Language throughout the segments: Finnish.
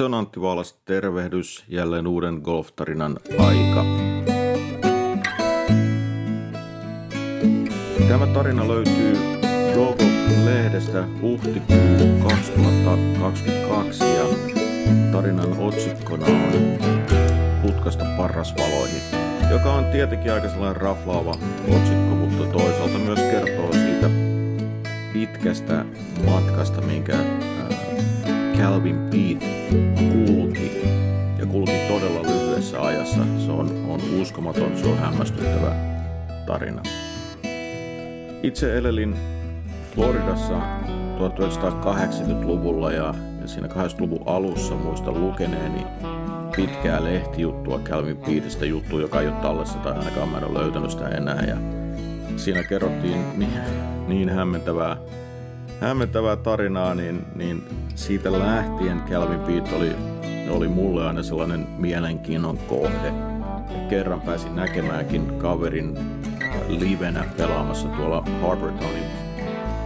Se on Antti Vaalas, tervehdys, jälleen uuden golftarinan aika. Tämä tarina löytyy Golf-lehdestä huhtikuu 2022 ja tarinan otsikkona on Putkasta parrasvaloihin, joka on tietenkin aika sellainen raflaava otsikko, mutta toisaalta myös kertoo siitä pitkästä matkasta, minkä Calvin Pete kulki ja kulki todella lyhyessä ajassa. Se on, on uskomaton, se on hämmästyttävä tarina. Itse elelin Floridassa 1980-luvulla ja, ja siinä 80-luvun alussa muistan lukeneeni pitkää lehtijuttua Calvin Petestä juttu, joka ei ole tallessa tai ainakaan mä en ole löytänyt sitä enää. Ja siinä kerrottiin niin, niin hämmentävää hämmentävää tarinaa, niin, niin siitä lähtien Calvin Pete oli, oli mulle aina sellainen mielenkiinnon kohde. Ja kerran pääsin näkemäänkin kaverin livenä pelaamassa tuolla Harbortownin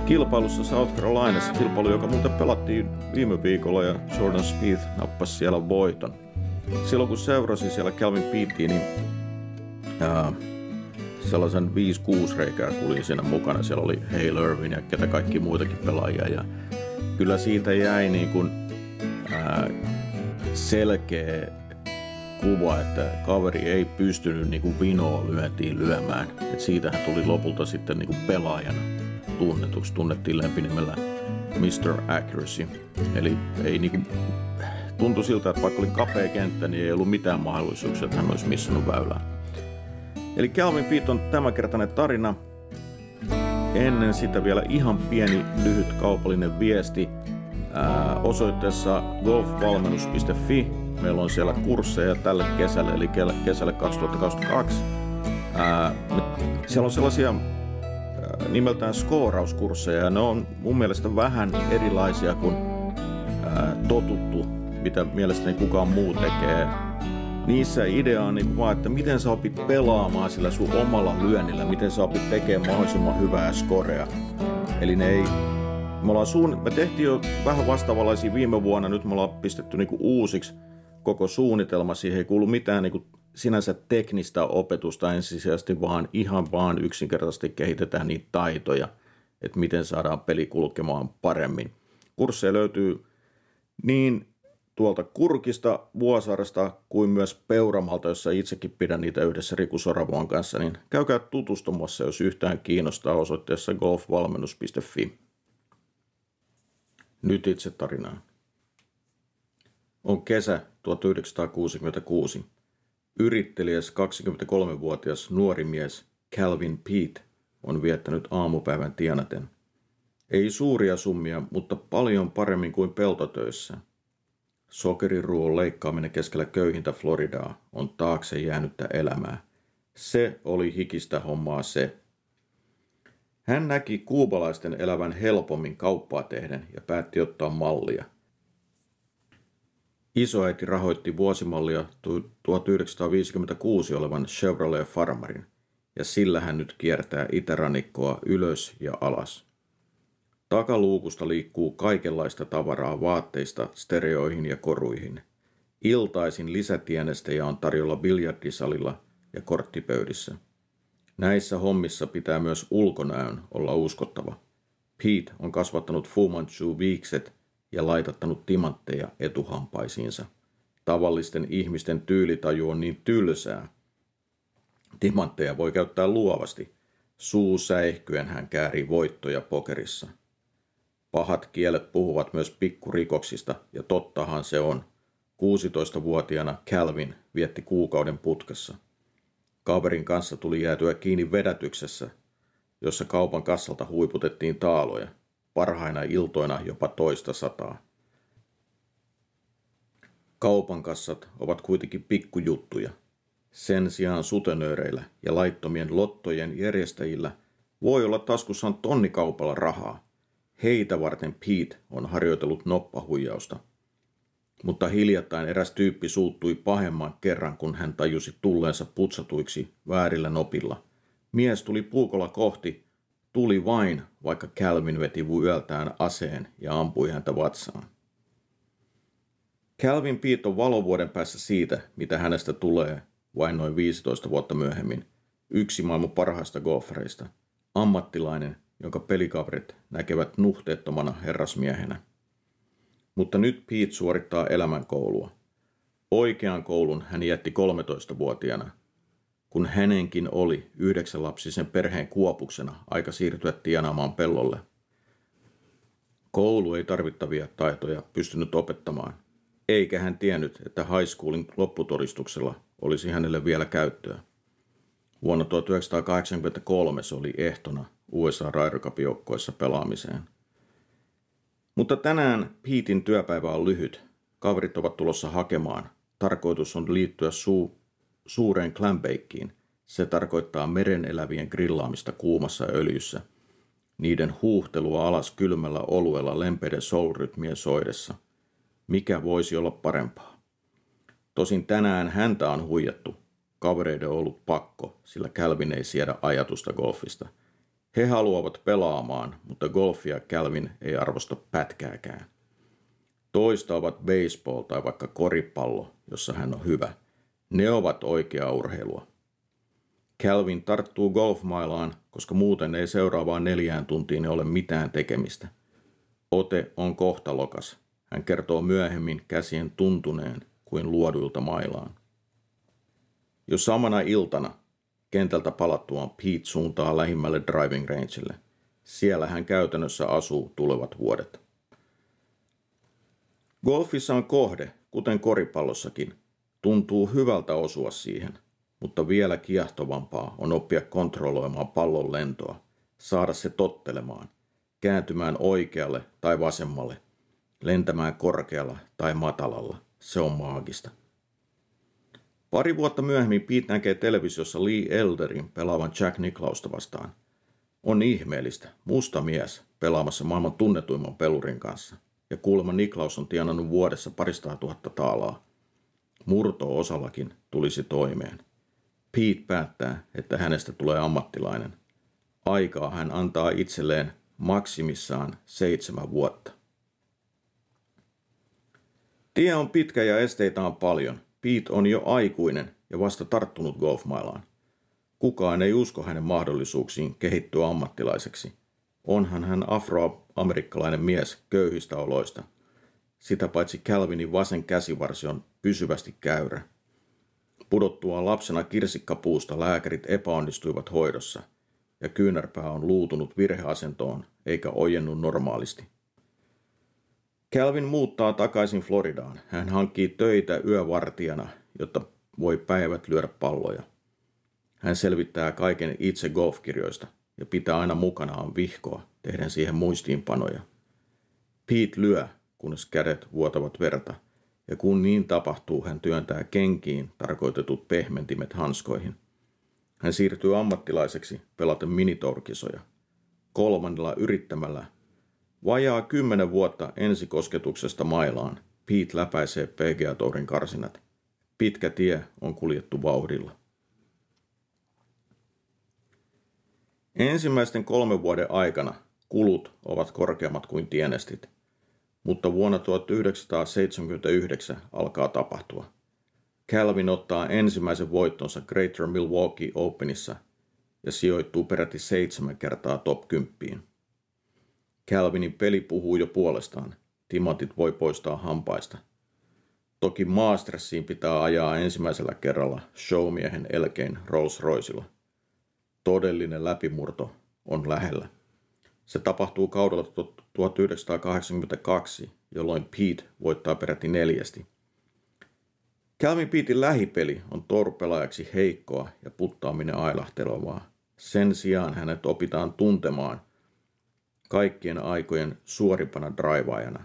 kilpailussa South Carolinassa, kilpailu, joka muuten pelattiin viime viikolla ja Jordan Smith nappasi siellä voiton. Silloin kun seurasin siellä Calvin Peetiin, niin ää, sellaisen 5-6 reikää kulin siinä mukana. Siellä oli Hale Irvin ja ketä kaikki muitakin pelaajia. Ja kyllä siitä jäi niin kuin, ää, selkeä kuva, että kaveri ei pystynyt niin kuin vinoa lyöntiin lyömään. Et siitähän tuli lopulta sitten niin kuin pelaajana tunnetuksi. Tunnettiin lempinimellä Mr. Accuracy. Eli ei niin kuin, tuntui siltä, että vaikka oli kapea kenttä, niin ei ollut mitään mahdollisuuksia, että hän olisi missannut väylää. Eli Calvin on tämänkertainen tarina. Ennen sitä vielä ihan pieni lyhyt kaupallinen viesti. Ää, osoitteessa golfvalmennus.fi. Meillä on siellä kursseja tälle kesälle, eli kesälle 2022. Ää, siellä on sellaisia ää, nimeltään skoorauskursseja, ja ne on mun mielestä vähän erilaisia kuin ää, totuttu, mitä mielestäni kukaan muu tekee niissä idea on niin vaan, että miten sä opit pelaamaan sillä sun omalla lyönnillä, miten sä opit tekemään mahdollisimman hyvää skorea. Eli ne ei, me, ollaan suun, me tehtiin jo vähän vastaavallaisia viime vuonna, nyt me ollaan pistetty niin uusiksi koko suunnitelma, siihen ei kuulu mitään niin sinänsä teknistä opetusta ensisijaisesti, vaan ihan vaan yksinkertaisesti kehitetään niitä taitoja, että miten saadaan peli kulkemaan paremmin. Kursseja löytyy niin tuolta Kurkista, Vuosaaresta kuin myös Peuramalta, jossa itsekin pidän niitä yhdessä Riku Soravuon kanssa, niin käykää tutustumassa, jos yhtään kiinnostaa osoitteessa golfvalmennus.fi. Nyt itse tarinaan. On kesä 1966. Yrittelijäs 23-vuotias nuori mies Calvin Pete on viettänyt aamupäivän tienaten. Ei suuria summia, mutta paljon paremmin kuin peltotöissä – Sokeriruoan leikkaaminen keskellä köyhintä Floridaa on taakse jäänyttä elämää. Se oli hikistä hommaa se. Hän näki kuubalaisten elävän helpommin kauppaa tehden ja päätti ottaa mallia. Isoäiti rahoitti vuosimallia 1956 olevan Chevrolet Farmarin, ja sillä hän nyt kiertää itärannikkoa ylös ja alas. Takaluukusta liikkuu kaikenlaista tavaraa vaatteista stereoihin ja koruihin. Iltaisin lisätienestejä on tarjolla biljardisalilla ja korttipöydissä. Näissä hommissa pitää myös ulkonäön olla uskottava. Pete on kasvattanut Fu Manchu viikset ja laitattanut timantteja etuhampaisiinsa. Tavallisten ihmisten tyylitaju on niin tylsää. Timantteja voi käyttää luovasti. Suu säihkyen hän käärii voittoja pokerissa – Pahat kielet puhuvat myös pikkurikoksista, ja tottahan se on. 16-vuotiaana Calvin vietti kuukauden putkessa. Kaverin kanssa tuli jäätyä kiinni vedätyksessä, jossa kaupan kassalta huiputettiin taaloja, parhaina iltoina jopa toista sataa. Kaupan kassat ovat kuitenkin pikkujuttuja. Sen sijaan sutenööreillä ja laittomien lottojen järjestäjillä voi olla taskussaan tonnikaupalla rahaa. Heitä varten Pete on harjoitellut noppahuijausta. Mutta hiljattain eräs tyyppi suuttui pahemman kerran, kun hän tajusi tulleensa putsatuiksi väärillä nopilla. Mies tuli puukolla kohti, tuli vain, vaikka Calvin veti yöltään aseen ja ampui häntä vatsaan. Calvin Pete on valovuoden päässä siitä, mitä hänestä tulee vain noin 15 vuotta myöhemmin. Yksi maailman parhaista golfereista. Ammattilainen, jonka pelikaverit näkevät nuhteettomana herrasmiehenä. Mutta nyt Pete suorittaa elämänkoulua. Oikean koulun hän jätti 13-vuotiaana, kun hänenkin oli yhdeksänlapsisen perheen kuopuksena aika siirtyä tienaamaan pellolle. Koulu ei tarvittavia taitoja pystynyt opettamaan, eikä hän tiennyt, että high schoolin lopputodistuksella olisi hänelle vielä käyttöä. Vuonna 1983 se oli ehtona USA Ryder Cup-joukkoissa pelaamiseen. Mutta tänään Petein työpäivä on lyhyt. Kaverit ovat tulossa hakemaan. Tarkoitus on liittyä suu, suureen clambakein. Se tarkoittaa meren elävien grillaamista kuumassa öljyssä. Niiden huuhtelua alas kylmällä oluella lempeiden soul-rytmien soidessa. Mikä voisi olla parempaa? Tosin tänään häntä on huijattu. Kavereiden on ollut pakko, sillä Calvin ei siedä ajatusta golfista. He haluavat pelaamaan, mutta golfia Calvin ei arvosta pätkääkään. Toista ovat baseball tai vaikka koripallo, jossa hän on hyvä. Ne ovat oikeaa urheilua. Calvin tarttuu golfmailaan, koska muuten ei seuraavaan neljään tuntiin ole mitään tekemistä. Ote on kohtalokas. Hän kertoo myöhemmin käsien tuntuneen kuin luoduilta mailaan. Jo samana iltana kentältä palattuaan Pete suuntaa lähimmälle driving rangelle. Siellä hän käytännössä asuu tulevat vuodet. Golfissa on kohde, kuten koripallossakin. Tuntuu hyvältä osua siihen, mutta vielä kiehtovampaa on oppia kontrolloimaan pallon lentoa, saada se tottelemaan, kääntymään oikealle tai vasemmalle, lentämään korkealla tai matalalla. Se on maagista. Pari vuotta myöhemmin Pete näkee televisiossa Lee Elderin pelaavan Jack Nicklausta vastaan. On ihmeellistä, musta mies pelaamassa maailman tunnetuimman pelurin kanssa. Ja kuulemma Niklaus on tienannut vuodessa paristaa tuhatta taalaa. Murto-osallakin tulisi toimeen. Pete päättää, että hänestä tulee ammattilainen. Aikaa hän antaa itselleen maksimissaan seitsemän vuotta. Tie on pitkä ja esteitä on paljon. Pete on jo aikuinen ja vasta tarttunut golfmailaan. Kukaan ei usko hänen mahdollisuuksiin kehittyä ammattilaiseksi. Onhan hän afroamerikkalainen mies köyhistä oloista. Sitä paitsi Calvinin vasen käsivarsi on pysyvästi käyrä. Pudottuaan lapsena kirsikkapuusta lääkärit epäonnistuivat hoidossa ja kyynärpää on luutunut virheasentoon eikä ojennut normaalisti. Calvin muuttaa takaisin Floridaan. Hän hankkii töitä yövartijana, jotta voi päivät lyödä palloja. Hän selvittää kaiken itse golfkirjoista ja pitää aina mukanaan vihkoa, tehden siihen muistiinpanoja. Pete lyö, kunnes kädet vuotavat verta, ja kun niin tapahtuu, hän työntää kenkiin tarkoitetut pehmentimet hanskoihin. Hän siirtyy ammattilaiseksi pelaten minitorkisoja. Kolmannella yrittämällä Vajaa kymmenen vuotta ensikosketuksesta mailaan Pete läpäisee PGA Tourin karsinat. Pitkä tie on kuljettu vauhdilla. Ensimmäisten kolmen vuoden aikana kulut ovat korkeammat kuin tienestit, mutta vuonna 1979 alkaa tapahtua. Calvin ottaa ensimmäisen voittonsa Greater Milwaukee Openissa ja sijoittuu peräti seitsemän kertaa top 10. Calvinin peli puhuu jo puolestaan. Timantit voi poistaa hampaista. Toki Maastressiin pitää ajaa ensimmäisellä kerralla showmiehen elkein Rolls Roycella. Todellinen läpimurto on lähellä. Se tapahtuu kaudella 1982, jolloin Pete voittaa peräti neljästi. Calvin Petein lähipeli on torpelaajaksi heikkoa ja puttaaminen ailahtelevaa. Sen sijaan hänet opitaan tuntemaan – kaikkien aikojen suorimpana draivaajana.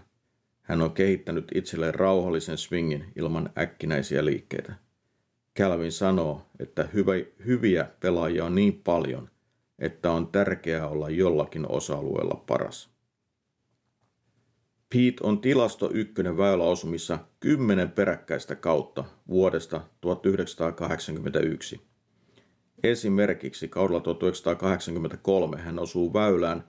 Hän on kehittänyt itselleen rauhallisen swingin ilman äkkinäisiä liikkeitä. Calvin sanoo, että hyvä, hyviä pelaajia on niin paljon, että on tärkeää olla jollakin osa-alueella paras. Pete on tilasto ykkönen väyläosumissa kymmenen peräkkäistä kautta vuodesta 1981. Esimerkiksi kaudella 1983 hän osuu väylään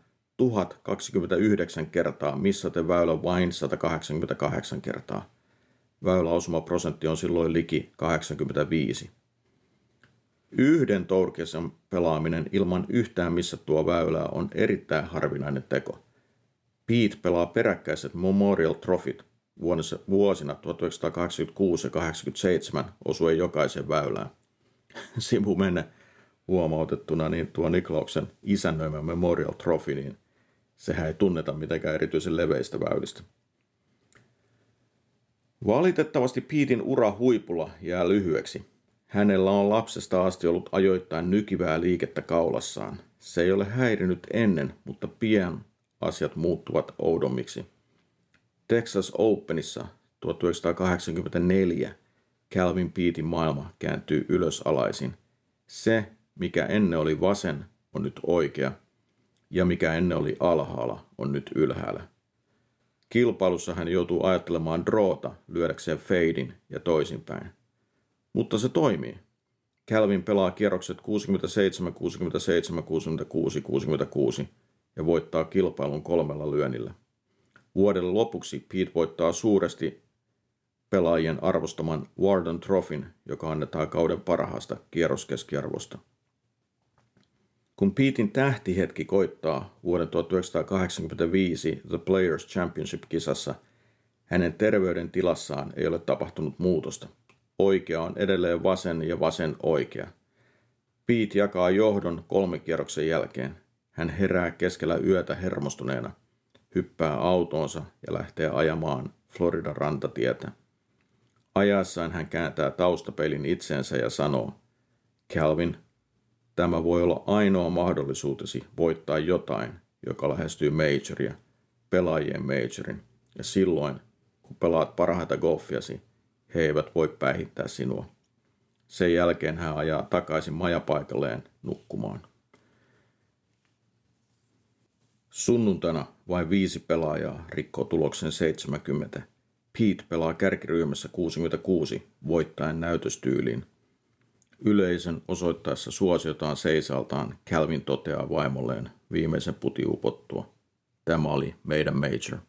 1029 kertaa, missaten väylä vain 188 kertaa. Väyläosumaprosentti on silloin liki 85. Yhden tourkesan pelaaminen ilman yhtään missä tuo väylää on erittäin harvinainen teko. Pete pelaa peräkkäiset Memorial Trophyt vuosina 1986 ja 1987 osuen jokaisen väylään. Sivu menne huomautettuna, niin tuo Niklauksen isännöimä Memorial Trophy, niin sehän ei tunneta mitenkään erityisen leveistä väylistä. Valitettavasti Piitin ura huipulla jää lyhyeksi. Hänellä on lapsesta asti ollut ajoittain nykivää liikettä kaulassaan. Se ei ole häirinyt ennen, mutta pian asiat muuttuvat oudommiksi. Texas Openissa 1984 Calvin Piitin maailma kääntyy ylösalaisin. Se, mikä ennen oli vasen, on nyt oikea, ja mikä ennen oli alhaalla, on nyt ylhäällä. Kilpailussa hän joutuu ajattelemaan droota lyödäkseen feidin ja toisinpäin. Mutta se toimii. Calvin pelaa kierrokset 67, 67, 66, 66 ja voittaa kilpailun kolmella lyönnillä. Vuoden lopuksi Pete voittaa suuresti pelaajien arvostaman Warden Trophyn, joka annetaan kauden parhaasta kierroskeskiarvosta. Kun Petein tähtihetki koittaa vuoden 1985 The Players Championship-kisassa, hänen terveydentilassaan ei ole tapahtunut muutosta. Oikea on edelleen vasen ja vasen oikea. Pete jakaa johdon kolmikierroksen jälkeen. Hän herää keskellä yötä hermostuneena, hyppää autoonsa ja lähtee ajamaan Floridan rantatietä. Ajassaan hän kääntää taustapeilin itseensä ja sanoo, Calvin, Tämä voi olla ainoa mahdollisuutesi voittaa jotain, joka lähestyy majoria, pelaajien majorin. Ja silloin, kun pelaat parhaita golfiasi, he eivät voi päihittää sinua. Sen jälkeen hän ajaa takaisin majapaikalleen nukkumaan. Sunnuntaina vain viisi pelaajaa rikkoo tuloksen 70. Pete pelaa kärkiryhmässä 66 voittaen näytöstyyliin Yleisön osoittaessa suosiotaan seisaltaan Calvin toteaa vaimolleen viimeisen puti upottua. Tämä oli meidän major.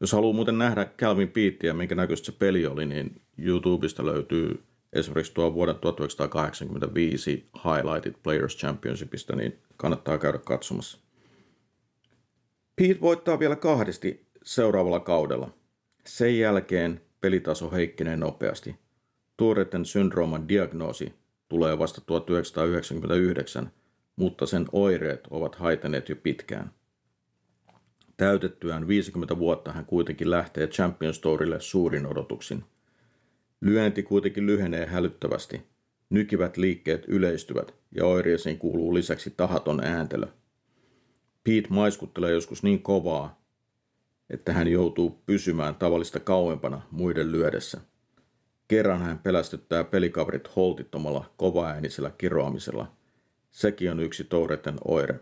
Jos haluaa muuten nähdä Calvin Piittiä, minkä näköistä se peli oli, niin YouTubesta löytyy esimerkiksi tuo vuoden 1985 Highlighted Players Championshipista, niin kannattaa käydä katsomassa. Pete voittaa vielä kahdesti seuraavalla kaudella. Sen jälkeen pelitaso heikkenee nopeasti – Tuoreiden syndrooman diagnoosi tulee vasta 1999, mutta sen oireet ovat haitaneet jo pitkään. Täytettyään 50 vuotta hän kuitenkin lähtee Champions Tourille suurin odotuksin. Lyönti kuitenkin lyhenee hälyttävästi. Nykivät liikkeet yleistyvät ja oireisiin kuuluu lisäksi tahaton ääntely. Pete maiskuttelee joskus niin kovaa, että hän joutuu pysymään tavallista kauempana muiden lyödessä – Kerran hän pelästyttää pelikaverit holtittomalla kovaäänisellä kiroamisella. Sekin on yksi Touretten oire.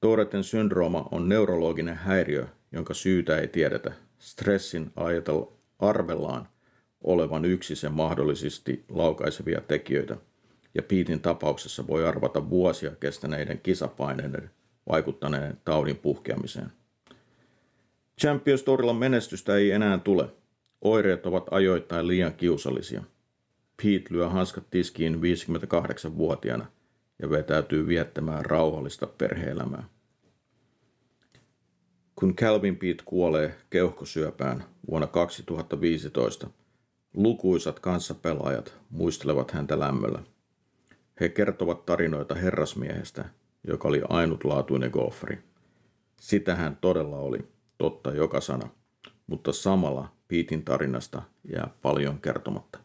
Touretten syndrooma on neurologinen häiriö, jonka syytä ei tiedetä. Stressin ajatella arvellaan olevan yksi sen mahdollisesti laukaisevia tekijöitä, ja Piitin tapauksessa voi arvata vuosia kestäneiden kisapaineiden vaikuttaneen taudin puhkeamiseen. Champions Tourilla menestystä ei enää tule – Oireet ovat ajoittain liian kiusallisia. Pete lyö hanskat tiskiin 58-vuotiaana ja vetäytyy viettämään rauhallista perheelämää. Kun Calvin Pete kuolee keuhkosyöpään vuonna 2015, lukuisat kanssapelaajat muistelevat häntä lämmöllä. He kertovat tarinoita herrasmiehestä, joka oli ainutlaatuinen golfari. Sitä hän todella oli, totta joka sana, mutta samalla Piitin tarinasta jää paljon kertomatta.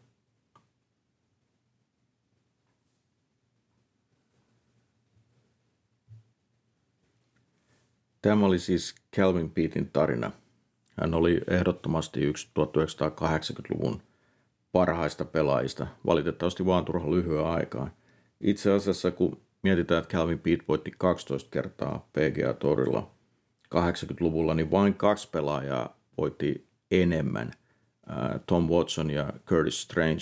Tämä oli siis Calvin Piitin tarina. Hän oli ehdottomasti yksi 1980-luvun parhaista pelaajista, valitettavasti vaan turha lyhyen aikaa. Itse asiassa kun mietitään, että Calvin Pete voitti 12 kertaa PGA-torilla 80-luvulla, niin vain kaksi pelaajaa voitti enemmän, Tom Watson ja Curtis Strange.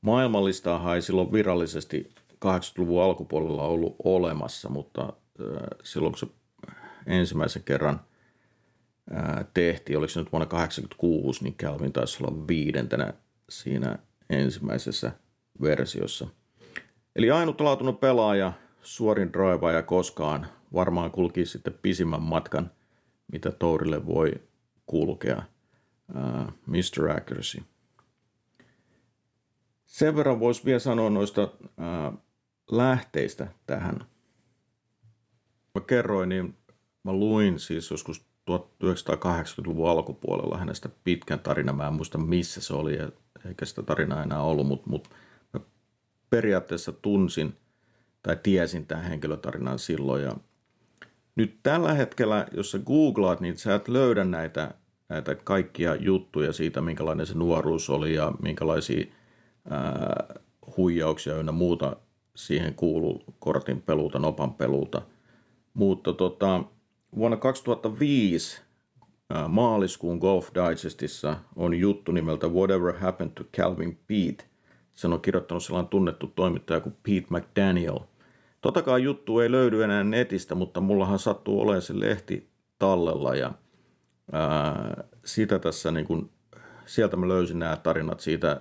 Maailmallista ei silloin virallisesti 80-luvun alkupuolella ollut olemassa, mutta silloin kun se ensimmäisen kerran tehtiin, oliko se nyt vuonna 1986, niin Calvin taisi olla viidentenä siinä ensimmäisessä versiossa. Eli ainutlaatuinen pelaaja, suorin ja koskaan, varmaan kulki sitten pisimmän matkan, mitä Tourille voi kulkea. Uh, Mr. Accuracy. Sen verran voisi vielä sanoa noista uh, lähteistä tähän. Mä kerroin, niin mä luin siis joskus 1980-luvun alkupuolella hänestä pitkän tarinan. Mä en muista missä se oli, eikä sitä tarinaa enää ollut, mutta, mutta mä periaatteessa tunsin tai tiesin tämän henkilötarinan silloin. Ja nyt tällä hetkellä, jos sä googlaat, niin sä et löydä näitä, näitä kaikkia juttuja siitä, minkälainen se nuoruus oli ja minkälaisia ää, huijauksia ja muuta siihen kuuluu kortin peluuta, nopan peluuta. Mutta tota, vuonna 2005 maaliskuun Golf Digestissa on juttu nimeltä Whatever Happened to Calvin Pete. Sen on kirjoittanut sellainen tunnettu toimittaja kuin Pete McDaniel. Totakaan juttu ei löydy enää netistä, mutta mullahan sattuu olemaan se lehti tallella ja ää, sitä tässä niin kun, sieltä mä löysin nämä tarinat siitä,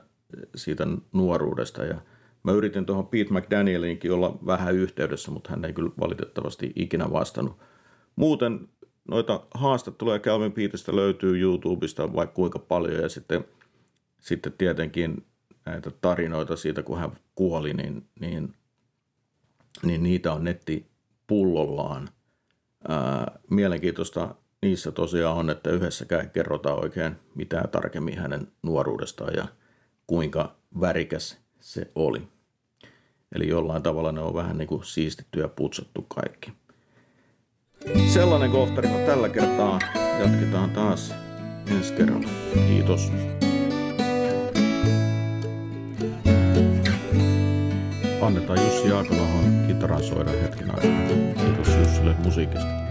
siitä nuoruudesta ja mä yritin tuohon Pete McDanieliinkin olla vähän yhteydessä, mutta hän ei kyllä valitettavasti ikinä vastannut. Muuten noita haastatteluja Calvin Peterstä löytyy YouTubesta vaikka kuinka paljon ja sitten, sitten tietenkin näitä tarinoita siitä, kun hän kuoli, niin, niin, niin niitä on netti pullollaan. Mielenkiintoista niissä tosiaan on, että yhdessäkään ei kerrota oikein mitään tarkemmin hänen nuoruudestaan ja kuinka värikäs se oli. Eli jollain tavalla ne on vähän niin kuin siistitty ja putsattu kaikki. Sellainen golftarina tällä kertaa. Jatketaan taas ensi kerralla. Kiitos. Annetaan Jussi Jaakonahon kitaran soida hetken aikaa. Kiitos Jussille musiikista.